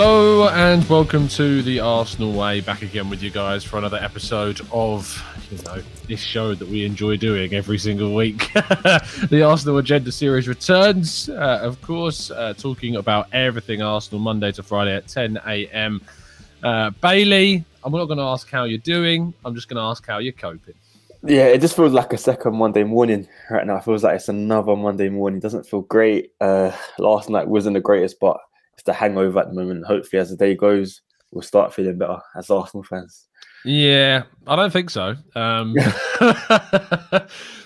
Hello and welcome to the Arsenal Way. Back again with you guys for another episode of you know this show that we enjoy doing every single week. the Arsenal Agenda series returns, uh, of course, uh, talking about everything Arsenal Monday to Friday at 10 a.m. Uh, Bailey, I'm not going to ask how you're doing. I'm just going to ask how you're coping. Yeah, it just feels like a second Monday morning right now. It feels like it's another Monday morning. It doesn't feel great. Uh, last night wasn't the greatest, but it's the hangover at the moment. Hopefully, as the day goes, we'll start feeling better as Arsenal fans. Yeah, I don't think so. Um,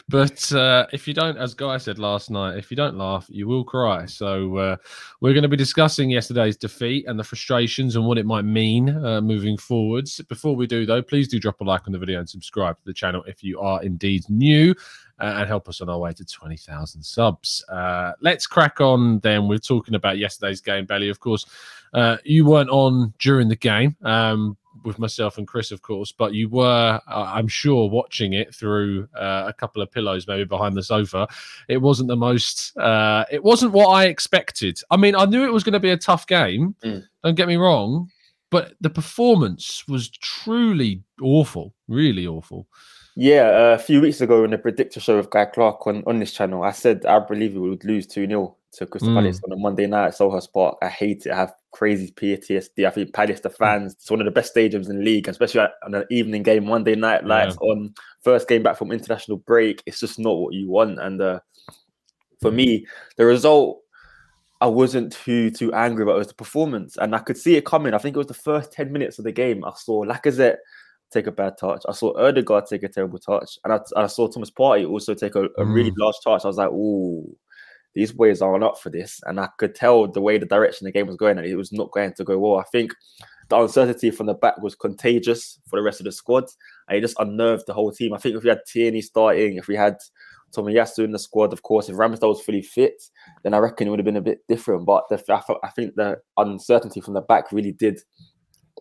but uh, if you don't, as Guy said last night, if you don't laugh, you will cry. So uh, we're going to be discussing yesterday's defeat and the frustrations and what it might mean uh, moving forwards. Before we do, though, please do drop a like on the video and subscribe to the channel if you are indeed new. Uh, and help us on our way to 20,000 subs. Uh, let's crack on then. We're talking about yesterday's game, Bailey. Of course, uh, you weren't on during the game, um, with myself and Chris, of course, but you were, uh, I'm sure, watching it through uh, a couple of pillows, maybe behind the sofa. It wasn't the most, uh, it wasn't what I expected. I mean, I knew it was going to be a tough game. Mm. Don't get me wrong, but the performance was truly awful, really awful. Yeah, uh, a few weeks ago in the predictor show with Guy Clark on, on this channel, I said I believe we would lose 2 0 to Crystal mm. Palace on a Monday night at Selhurst Park. I hate it. I have crazy PTSD. I think Palace, the fans, it's one of the best stadiums in the league, especially on an evening game, Monday night lights yeah. on, first game back from international break. It's just not what you want. And uh, for me, the result, I wasn't too too angry about it was the performance, and I could see it coming. I think it was the first ten minutes of the game. I saw Lacazette take a bad touch. I saw Odegaard take a terrible touch, and I, I saw Thomas Partey also take a, a really mm. large touch. I was like, "Ooh, these boys aren't up for this. And I could tell the way the direction the game was going, and it was not going to go well. I think the uncertainty from the back was contagious for the rest of the squad, and it just unnerved the whole team. I think if we had Tierney starting, if we had Tomiyasu in the squad, of course, if Ramsdale was fully fit, then I reckon it would have been a bit different. But the, I think the uncertainty from the back really did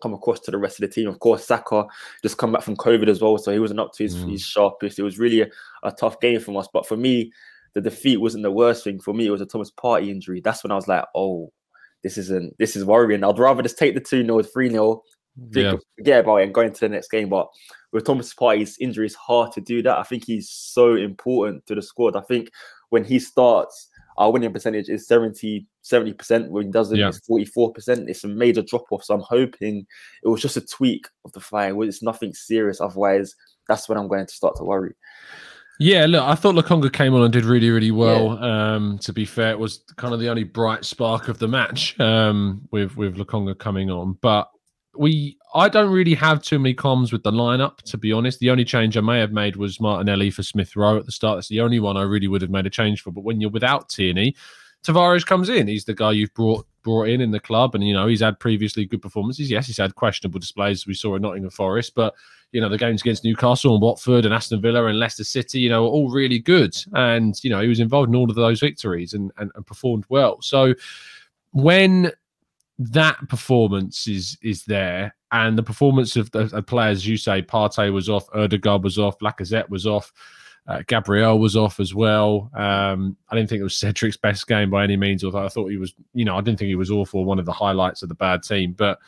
come across to the rest of the team. Of course, Saka just come back from COVID as well, so he wasn't up to his, mm. his sharpest. It was really a, a, tough game from us. But for me, the defeat wasn't the worst thing for me. It was a Thomas Partey injury. That's when I was like, oh, this isn't this is worrying. I'd rather just take the 2 0, 3 0, yeah. forget about it and go into the next game. But with Thomas Partey's injury, it's hard to do that. I think he's so important to the squad. I think when he starts, our winning percentage is 70 70% when he doesn't yeah. it's 44% it's a major drop off so i'm hoping it was just a tweak of the flying it's nothing serious otherwise that's when i'm going to start to worry yeah, look, I thought Lokonga came on and did really, really well. Yeah. Um, to be fair, it was kind of the only bright spark of the match um, with with Lokonga coming on. But we, I don't really have too many comms with the lineup, to be honest. The only change I may have made was Martinelli for Smith Rowe at the start. That's the only one I really would have made a change for. But when you're without Tierney, Tavares comes in. He's the guy you've brought brought in in the club, and you know he's had previously good performances. Yes, he's had questionable displays. We saw at Nottingham Forest, but you know the games against Newcastle and Watford and Aston Villa and Leicester City, you know, all really good. And you know he was involved in all of those victories and and, and performed well. So when that performance is is there, and the performance of the of players, you say, Partey was off, Odegaard was off, Lacazette was off. Uh, Gabriel was off as well. Um, I didn't think it was Cedric's best game by any means, although I thought he was, you know, I didn't think he was awful, one of the highlights of the bad team. But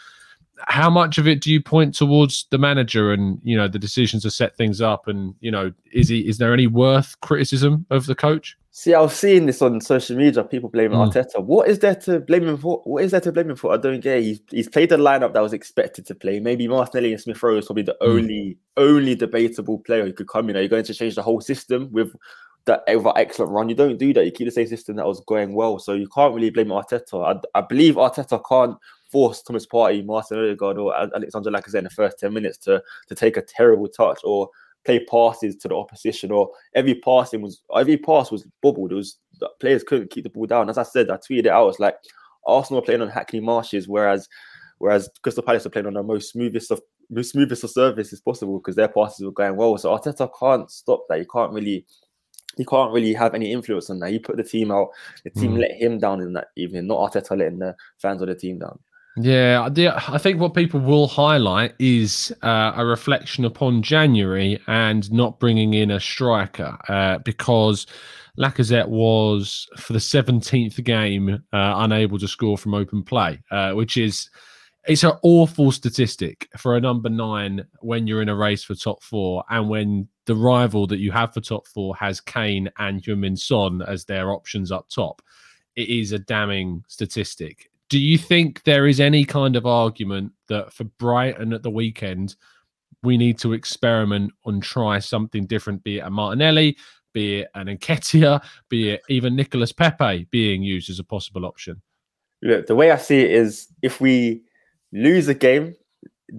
how much of it do you point towards the manager and you know the decisions to set things up and you know is he is there any worth criticism of the coach see i was seeing this on social media people blaming mm. arteta. What is there to blame him for? What is there to blame him for? I don't get it. he's, he's played the lineup that was expected to play. Maybe martinelli and smith rowe is probably the mm. only only debatable player who could come in. Are you're going to change the whole system with that ever excellent run? You don't do that. You keep the same system that was going well. So you can't really blame arteta. I, I believe arteta can't force Thomas Partey, Martin Odegaard, or Alexander Lacazette in the first 10 minutes to, to take a terrible touch or play passes to the opposition, or every passing was every pass was bubbled. It was players couldn't keep the ball down. As I said, I tweeted it out. It's like Arsenal are playing on Hackney Marshes, whereas whereas Crystal Palace are playing on the most smoothest of most smoothest of surfaces possible because their passes were going well. So Arteta can't stop that. You can't really he can't really have any influence on that. He put the team out. The team mm. let him down in that evening, not Arteta letting the fans of the team down. Yeah, I think what people will highlight is uh, a reflection upon January and not bringing in a striker uh, because Lacazette was for the 17th game uh, unable to score from open play, uh, which is it's an awful statistic for a number nine when you're in a race for top four and when the rival that you have for top four has Kane and Heung-min Son as their options up top. It is a damning statistic do you think there is any kind of argument that for Brighton at the weekend, we need to experiment and try something different, be it a Martinelli, be it an Nketiah, be it even Nicolas Pepe being used as a possible option? Look, the way I see it is if we lose a game,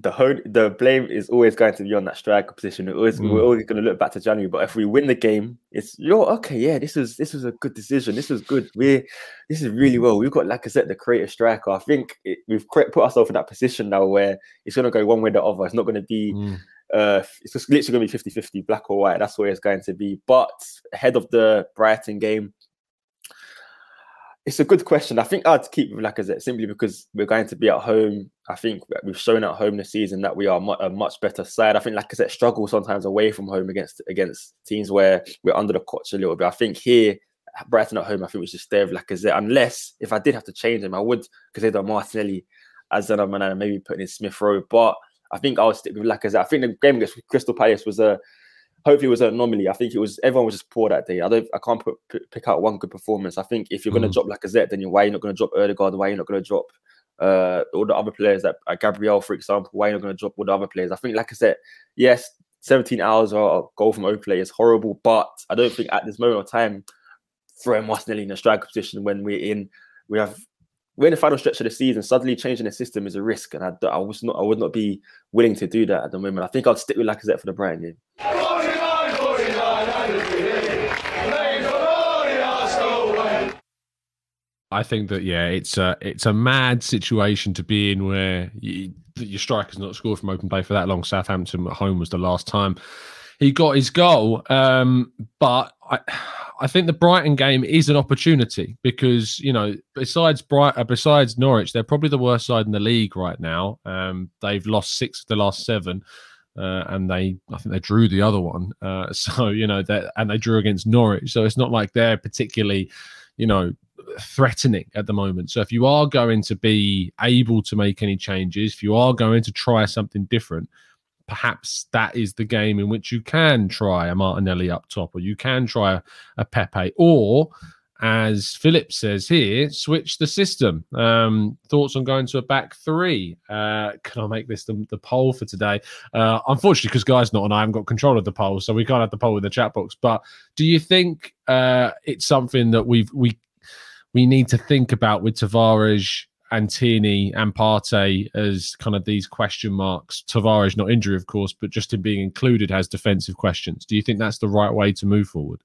the whole the blame is always going to be on that striker position. Always, mm. We're always going to look back to January. But if we win the game, it's you're okay. Yeah, this is this was a good decision. This was good. We this is really well. We've got like I said, the creative striker. I think it, we've put ourselves in that position now where it's going to go one way or the other. It's not going to be. Mm. Uh, it's just literally going to be 50 50, black or white. That's where it's going to be. But ahead of the Brighton game, it's a good question. I think I'd keep Lacazette simply because we're going to be at home. I think we've shown at home this season that we are a much better side. I think Lacazette struggles sometimes away from home against against teams where we're under the coach a little bit. I think here, Brighton at home, I think we should stay with Lacazette. Unless if I did have to change him, I would consider Martinelli as another man and maybe putting in Smith Rowe. But I think I'll stick with Lacazette. I think the game against Crystal Palace was a hopefully it was an anomaly. I think it was everyone was just poor that day. I don't I can't put, pick out one good performance. I think if you're going to mm. drop Lacazette, then why are you not going to drop Odegaard? Why are you not going to drop uh, all the other players that uh, Gabriel, for example? Why are you not going to drop all the other players? I think Lacazette, yes, 17 hours or goal from play is horrible, but I don't think at this moment of time throwing Martinelli in a striker position when we're in we have we're in the final stretch of the season. Suddenly changing the system is a risk, and I, I was not I would not be willing to do that at the moment. I think I'd stick with Lacazette for the Brighton game. I think that yeah, it's a it's a mad situation to be in where you, your striker's not scored from open play for that long. Southampton at home was the last time he got his goal, um, but I I think the Brighton game is an opportunity because you know besides Bright uh, besides Norwich, they're probably the worst side in the league right now. Um, they've lost six of the last seven. Uh, and they, I think they drew the other one. Uh, so you know that, and they drew against Norwich. So it's not like they're particularly, you know, threatening at the moment. So if you are going to be able to make any changes, if you are going to try something different, perhaps that is the game in which you can try a Martinelli up top, or you can try a, a Pepe, or as Philip says here, switch the system. Um, thoughts on going to a back three? Uh, can I make this the, the poll for today? Uh, unfortunately, because Guy's not and I haven't got control of the poll, so we can't have the poll in the chat box. But do you think uh, it's something that we've we we need to think about with Tavares, Antini, and Partey as kind of these question marks. Tavares, not injury, of course, but just in being included has defensive questions. Do you think that's the right way to move forward?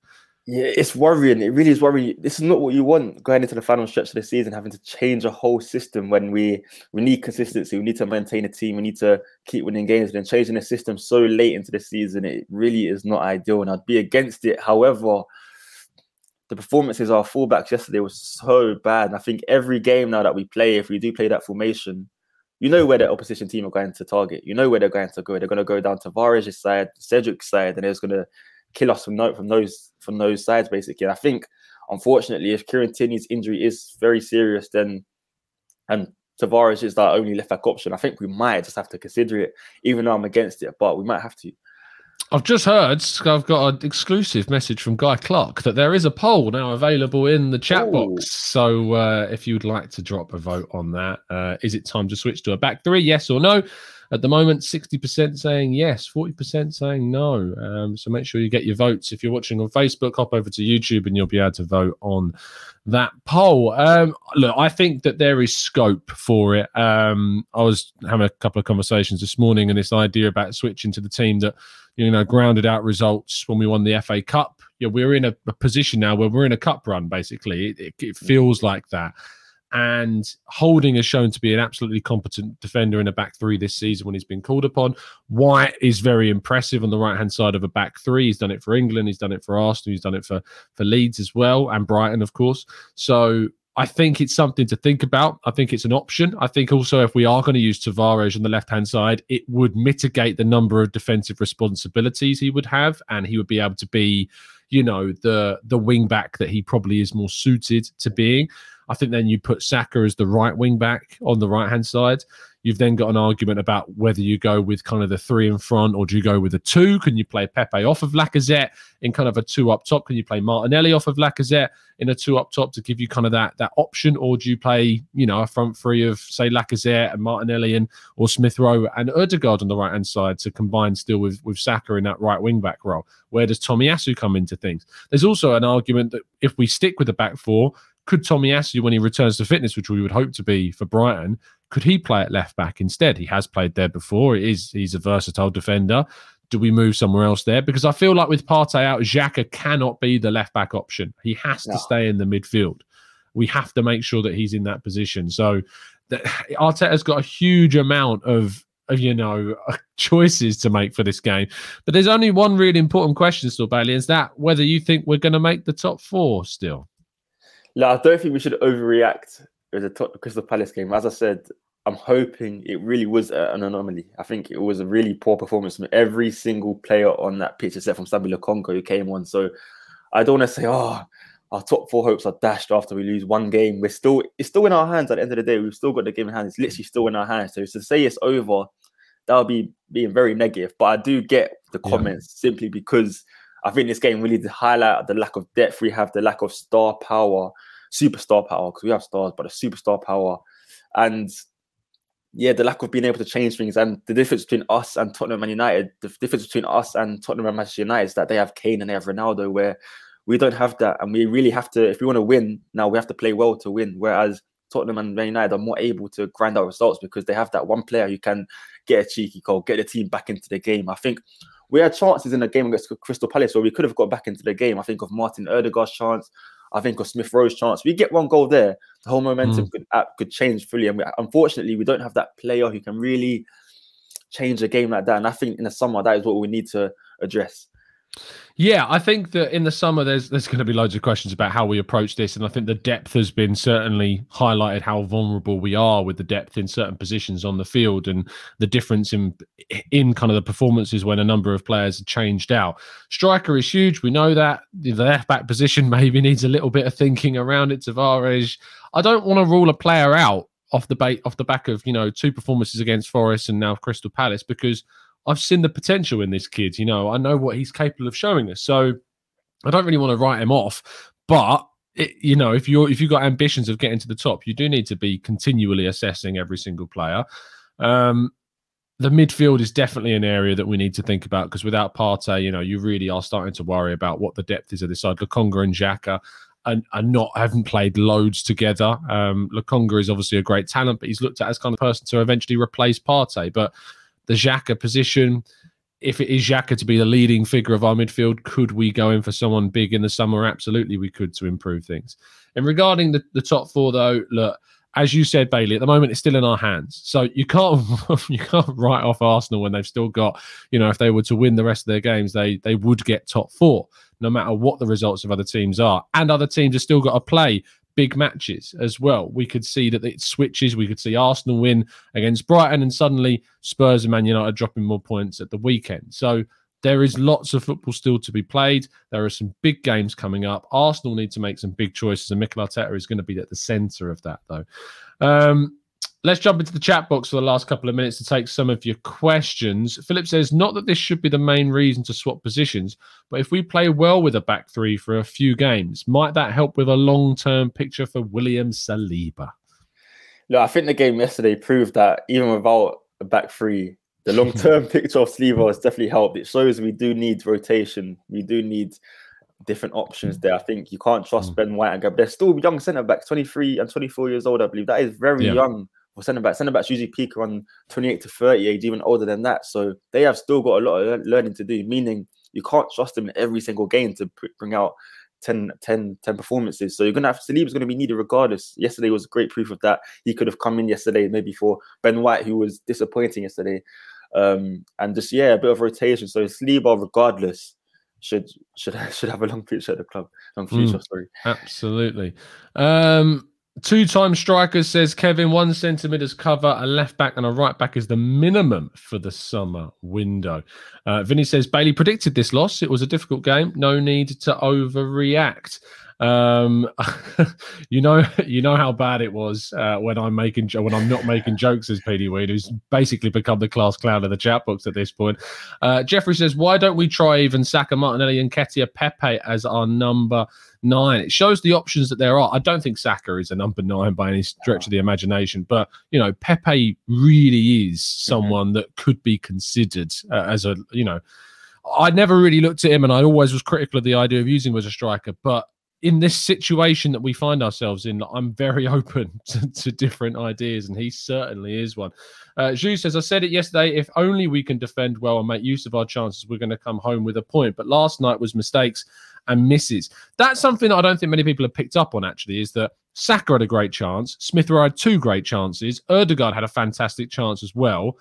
Yeah, it's worrying. It really is worrying. This is not what you want going into the final stretch of the season, having to change a whole system when we we need consistency. We need to maintain a team. We need to keep winning games. And then changing the system so late into the season, it really is not ideal. And I'd be against it. However, the performances our fullbacks yesterday was so bad. And I think every game now that we play, if we do play that formation, you know where the opposition team are going to target. You know where they're going to go. They're going to go down to Tavares' side, Cedric's side, and it's going to kill us from no, from those from those sides basically. And I think, unfortunately, if Kieran Tierney's injury is very serious, then and Tavares is our only left back option, I think we might just have to consider it, even though I'm against it. But we might have to. I've just heard, I've got an exclusive message from Guy Clark that there is a poll now available in the chat Ooh. box. So uh, if you'd like to drop a vote on that, uh, is it time to switch to a back three? Yes or no? At the moment, 60% saying yes, 40% saying no. Um, so make sure you get your votes. If you're watching on Facebook, hop over to YouTube and you'll be able to vote on that poll. Um, look, I think that there is scope for it. Um, I was having a couple of conversations this morning and this idea about switching to the team that, you know, grounded out results when we won the FA Cup. Yeah, we're in a, a position now where we're in a cup run, basically. It, it, it feels like that. And Holding has shown to be an absolutely competent defender in a back three this season when he's been called upon. White is very impressive on the right hand side of a back three. He's done it for England, he's done it for Arsenal, he's done it for, for Leeds as well, and Brighton, of course. So I think it's something to think about. I think it's an option. I think also if we are going to use Tavares on the left hand side, it would mitigate the number of defensive responsibilities he would have, and he would be able to be, you know, the the wing back that he probably is more suited to being. I think then you put Saka as the right wing back on the right hand side. You've then got an argument about whether you go with kind of the three in front or do you go with a two? Can you play Pepe off of Lacazette in kind of a two up top? Can you play Martinelli off of Lacazette in a two up top to give you kind of that that option? Or do you play, you know, a front three of say Lacazette and Martinelli and or Smith Rowe and Odegaard on the right hand side to combine still with with Saka in that right wing back role? Where does Tommy Tomiyasu come into things? There's also an argument that if we stick with the back four, could Tomiyasu, when he returns to fitness, which we would hope to be for Brighton, could he play at left back instead? He has played there before. He is he's a versatile defender. Do we move somewhere else there? Because I feel like with Partey out, Xhaka cannot be the left back option. He has no. to stay in the midfield. We have to make sure that he's in that position. So that Arteta's got a huge amount of of you know uh, choices to make for this game. But there's only one really important question still, Bailey, is that whether you think we're going to make the top four still. No, I don't think we should overreact with the top Crystal Palace game. As I said, I'm hoping it really was an anomaly. I think it was a really poor performance from every single player on that pitch, except from Sambi Lokonga, who came on. So I don't want to say, oh, our top four hopes are dashed after we lose one game. We're still, it's still in our hands at the end of the day. We've still got the game in hand. It's literally still in our hands. So to say it's over, that would be being very negative. But I do get the comments yeah. simply because I think this game really highlight the lack of depth we have, the lack of star power, superstar power, because we have stars, but a superstar power. And yeah, the lack of being able to change things and the difference between us and Tottenham and United, the difference between us and Tottenham and Manchester United is that they have Kane and they have Ronaldo, where we don't have that. And we really have to, if we want to win, now we have to play well to win. Whereas Tottenham and Man United are more able to grind out results because they have that one player who can get a cheeky goal, get the team back into the game. I think we had chances in the game against Crystal Palace where we could have got back into the game. I think of Martin Odegaard's chance. I think of Smith Rowe's chance. We get one goal there, the whole momentum mm. could could change fully. And we, unfortunately, we don't have that player who can really change a game like that. And I think in the summer, that is what we need to address. Yeah, I think that in the summer there's there's going to be loads of questions about how we approach this, and I think the depth has been certainly highlighted how vulnerable we are with the depth in certain positions on the field, and the difference in in kind of the performances when a number of players changed out. Striker is huge, we know that. The left back position maybe needs a little bit of thinking around it. Tavares, I don't want to rule a player out off the bait off the back of you know two performances against Forest and now Crystal Palace because I've seen the potential in this kid. You know, I know what he's capable of showing us. So I don't really want to write him off, but it, you know, if you're if you've got ambitions of getting to the top, you do need to be continually assessing every single player. Um, the midfield is definitely an area that we need to think about because without Partey, you know, you really are starting to worry about what the depth is of this side. Lokonga and Xhaka are, are not haven't played loads together. Um, Lokonga is obviously a great talent, but he's looked at as kind of person to eventually replace Partey. But the Xhaka position. If it is Xhaka to be the leading figure of our midfield, could we go in for someone big in the summer? Absolutely, we could to improve things. And regarding the, the top four, though, look, as you said, Bailey, at the moment it's still in our hands. So you can't you can't write off Arsenal when they've still got, you know, if they were to win the rest of their games, they they would get top four, no matter what the results of other teams are. And other teams have still got to play big matches as well. We could see that it switches. We could see Arsenal win against Brighton, and suddenly Spurs and Man United dropping more points at the weekend. So there is lots of football still to be played. There are some big games coming up. Arsenal need to make some big choices, and Mikel Arteta is going to be at the centre of that, though. Um, let's jump into the chat box for the last couple of minutes to take some of your questions. Philip says, not that this should be the main reason to swap positions, but if we play well with a back three for a few games, might that help with a long term picture for William Saliba? No, I think the game yesterday proved that even without a back three, the long term picture of Saliba has definitely helped. It shows we do need rotation. We do need different options there. I think you can't trust mm. Ben White and Gabriel. They're still young centre backs, 23 and 24 years old, I believe. That is very yeah. young for centre backs. Centre backs usually peak around 28 to 30 age, even older than that. So they have still got a lot of learning to do, meaning you can't trust them in every single game to bring out 10, 10, 10 performances. So you're going to have Saliba's going to be needed regardless. Yesterday was great proof of that. He could have come in yesterday, maybe for Ben White, who was disappointing yesterday. Um, and just, yeah, a bit of rotation. So Saliba, regardless, should should should have a long future at the club. Long future, mm, sorry. Absolutely. Um, Two time strikers, says Kevin. One mid cover, a left back and a right back is the minimum for the summer window. Uh, Vinny says Bailey predicted this loss. It was a difficult game. No need to overreact. Um, you know, you know how bad it was uh, when I'm making when I'm not making jokes as PD Weed, who's basically become the class clown of the chat box at this point. Uh, Jeffrey says, "Why don't we try even Saka, Martinelli, and Nketiah Pepe as our number nine? It shows the options that there are. I don't think Saka is a number nine by any stretch of the imagination, but you know, Pepe really is someone mm-hmm. that could be considered uh, as a you know." I never really looked at him, and I always was critical of the idea of using him as a striker. But in this situation that we find ourselves in, I'm very open to, to different ideas, and he certainly is one. Uh, Zhu says, I said it yesterday. If only we can defend well and make use of our chances, we're going to come home with a point. But last night was mistakes and misses. That's something that I don't think many people have picked up on, actually, is that Saka had a great chance. Smith had two great chances. Ødegaard had a fantastic chance as well.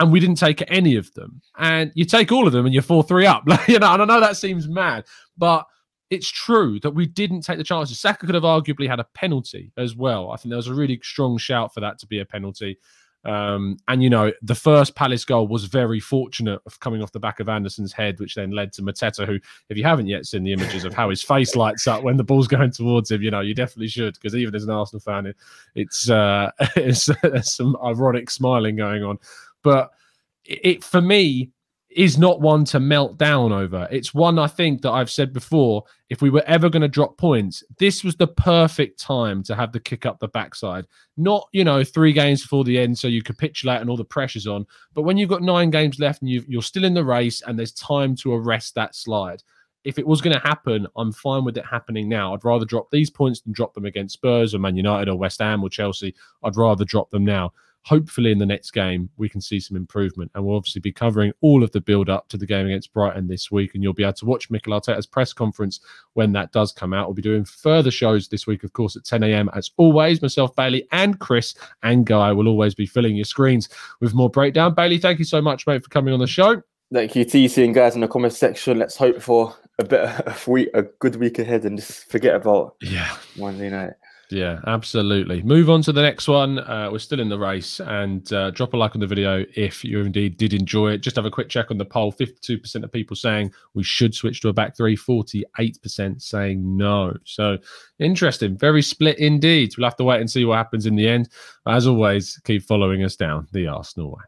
And we didn't take any of them. And you take all of them and you're 4 3 up. you know, and I know that seems mad, but it's true that we didn't take the chances. Saka could have arguably had a penalty as well. I think there was a really strong shout for that to be a penalty. Um, and you know, the first Palace goal was very fortunate of coming off the back of Andersen's head, which then led to Mateta, who, if you haven't yet seen the images of how his face lights up when the ball's going towards him, you know, you definitely should, because even as an Arsenal fan, it, it's uh, it's there's some ironic smiling going on. But it for me, is not one to melt down over. It's one I think that I've said before. If we were ever going to drop points, this was the perfect time to have the kick up the backside. Not, you know, three games before the end, so you capitulate and all the pressure's on. But when you've got nine games left and you are still in the race and there's time to arrest that slide. If it was going to happen, I'm fine with it happening now. I'd rather drop these points than drop them against Spurs or Man United or West Ham or Chelsea. I'd rather drop them now hopefully in the next game we can see some improvement. And we'll obviously be covering all of the build up to the game against brighton this week. And you'll be able to watch Mikel Arteta's press conference when that does come out. We'll be doing further shows this week of course at 10 a.m as always. Myself bailey and chris and guy will always be filling your screens with more breakdown. Bailey thank you so much mate for coming on the show. Thank you tc and guys in the comment section. Let's hope for a bit of a week a good week ahead and just forget about yeah. Wednesday night yeah, absolutely. Move on to the next one. Uh, we're still in the race, and uh, drop a like on the video if you indeed did enjoy it. Just have a quick check on the poll. Fifty-two percent of people saying we should switch to a back three. Forty-eight percent saying no. So interesting. Very split indeed. We'll have to wait and see what happens in the end. As always, keep following us down the Arsenal way.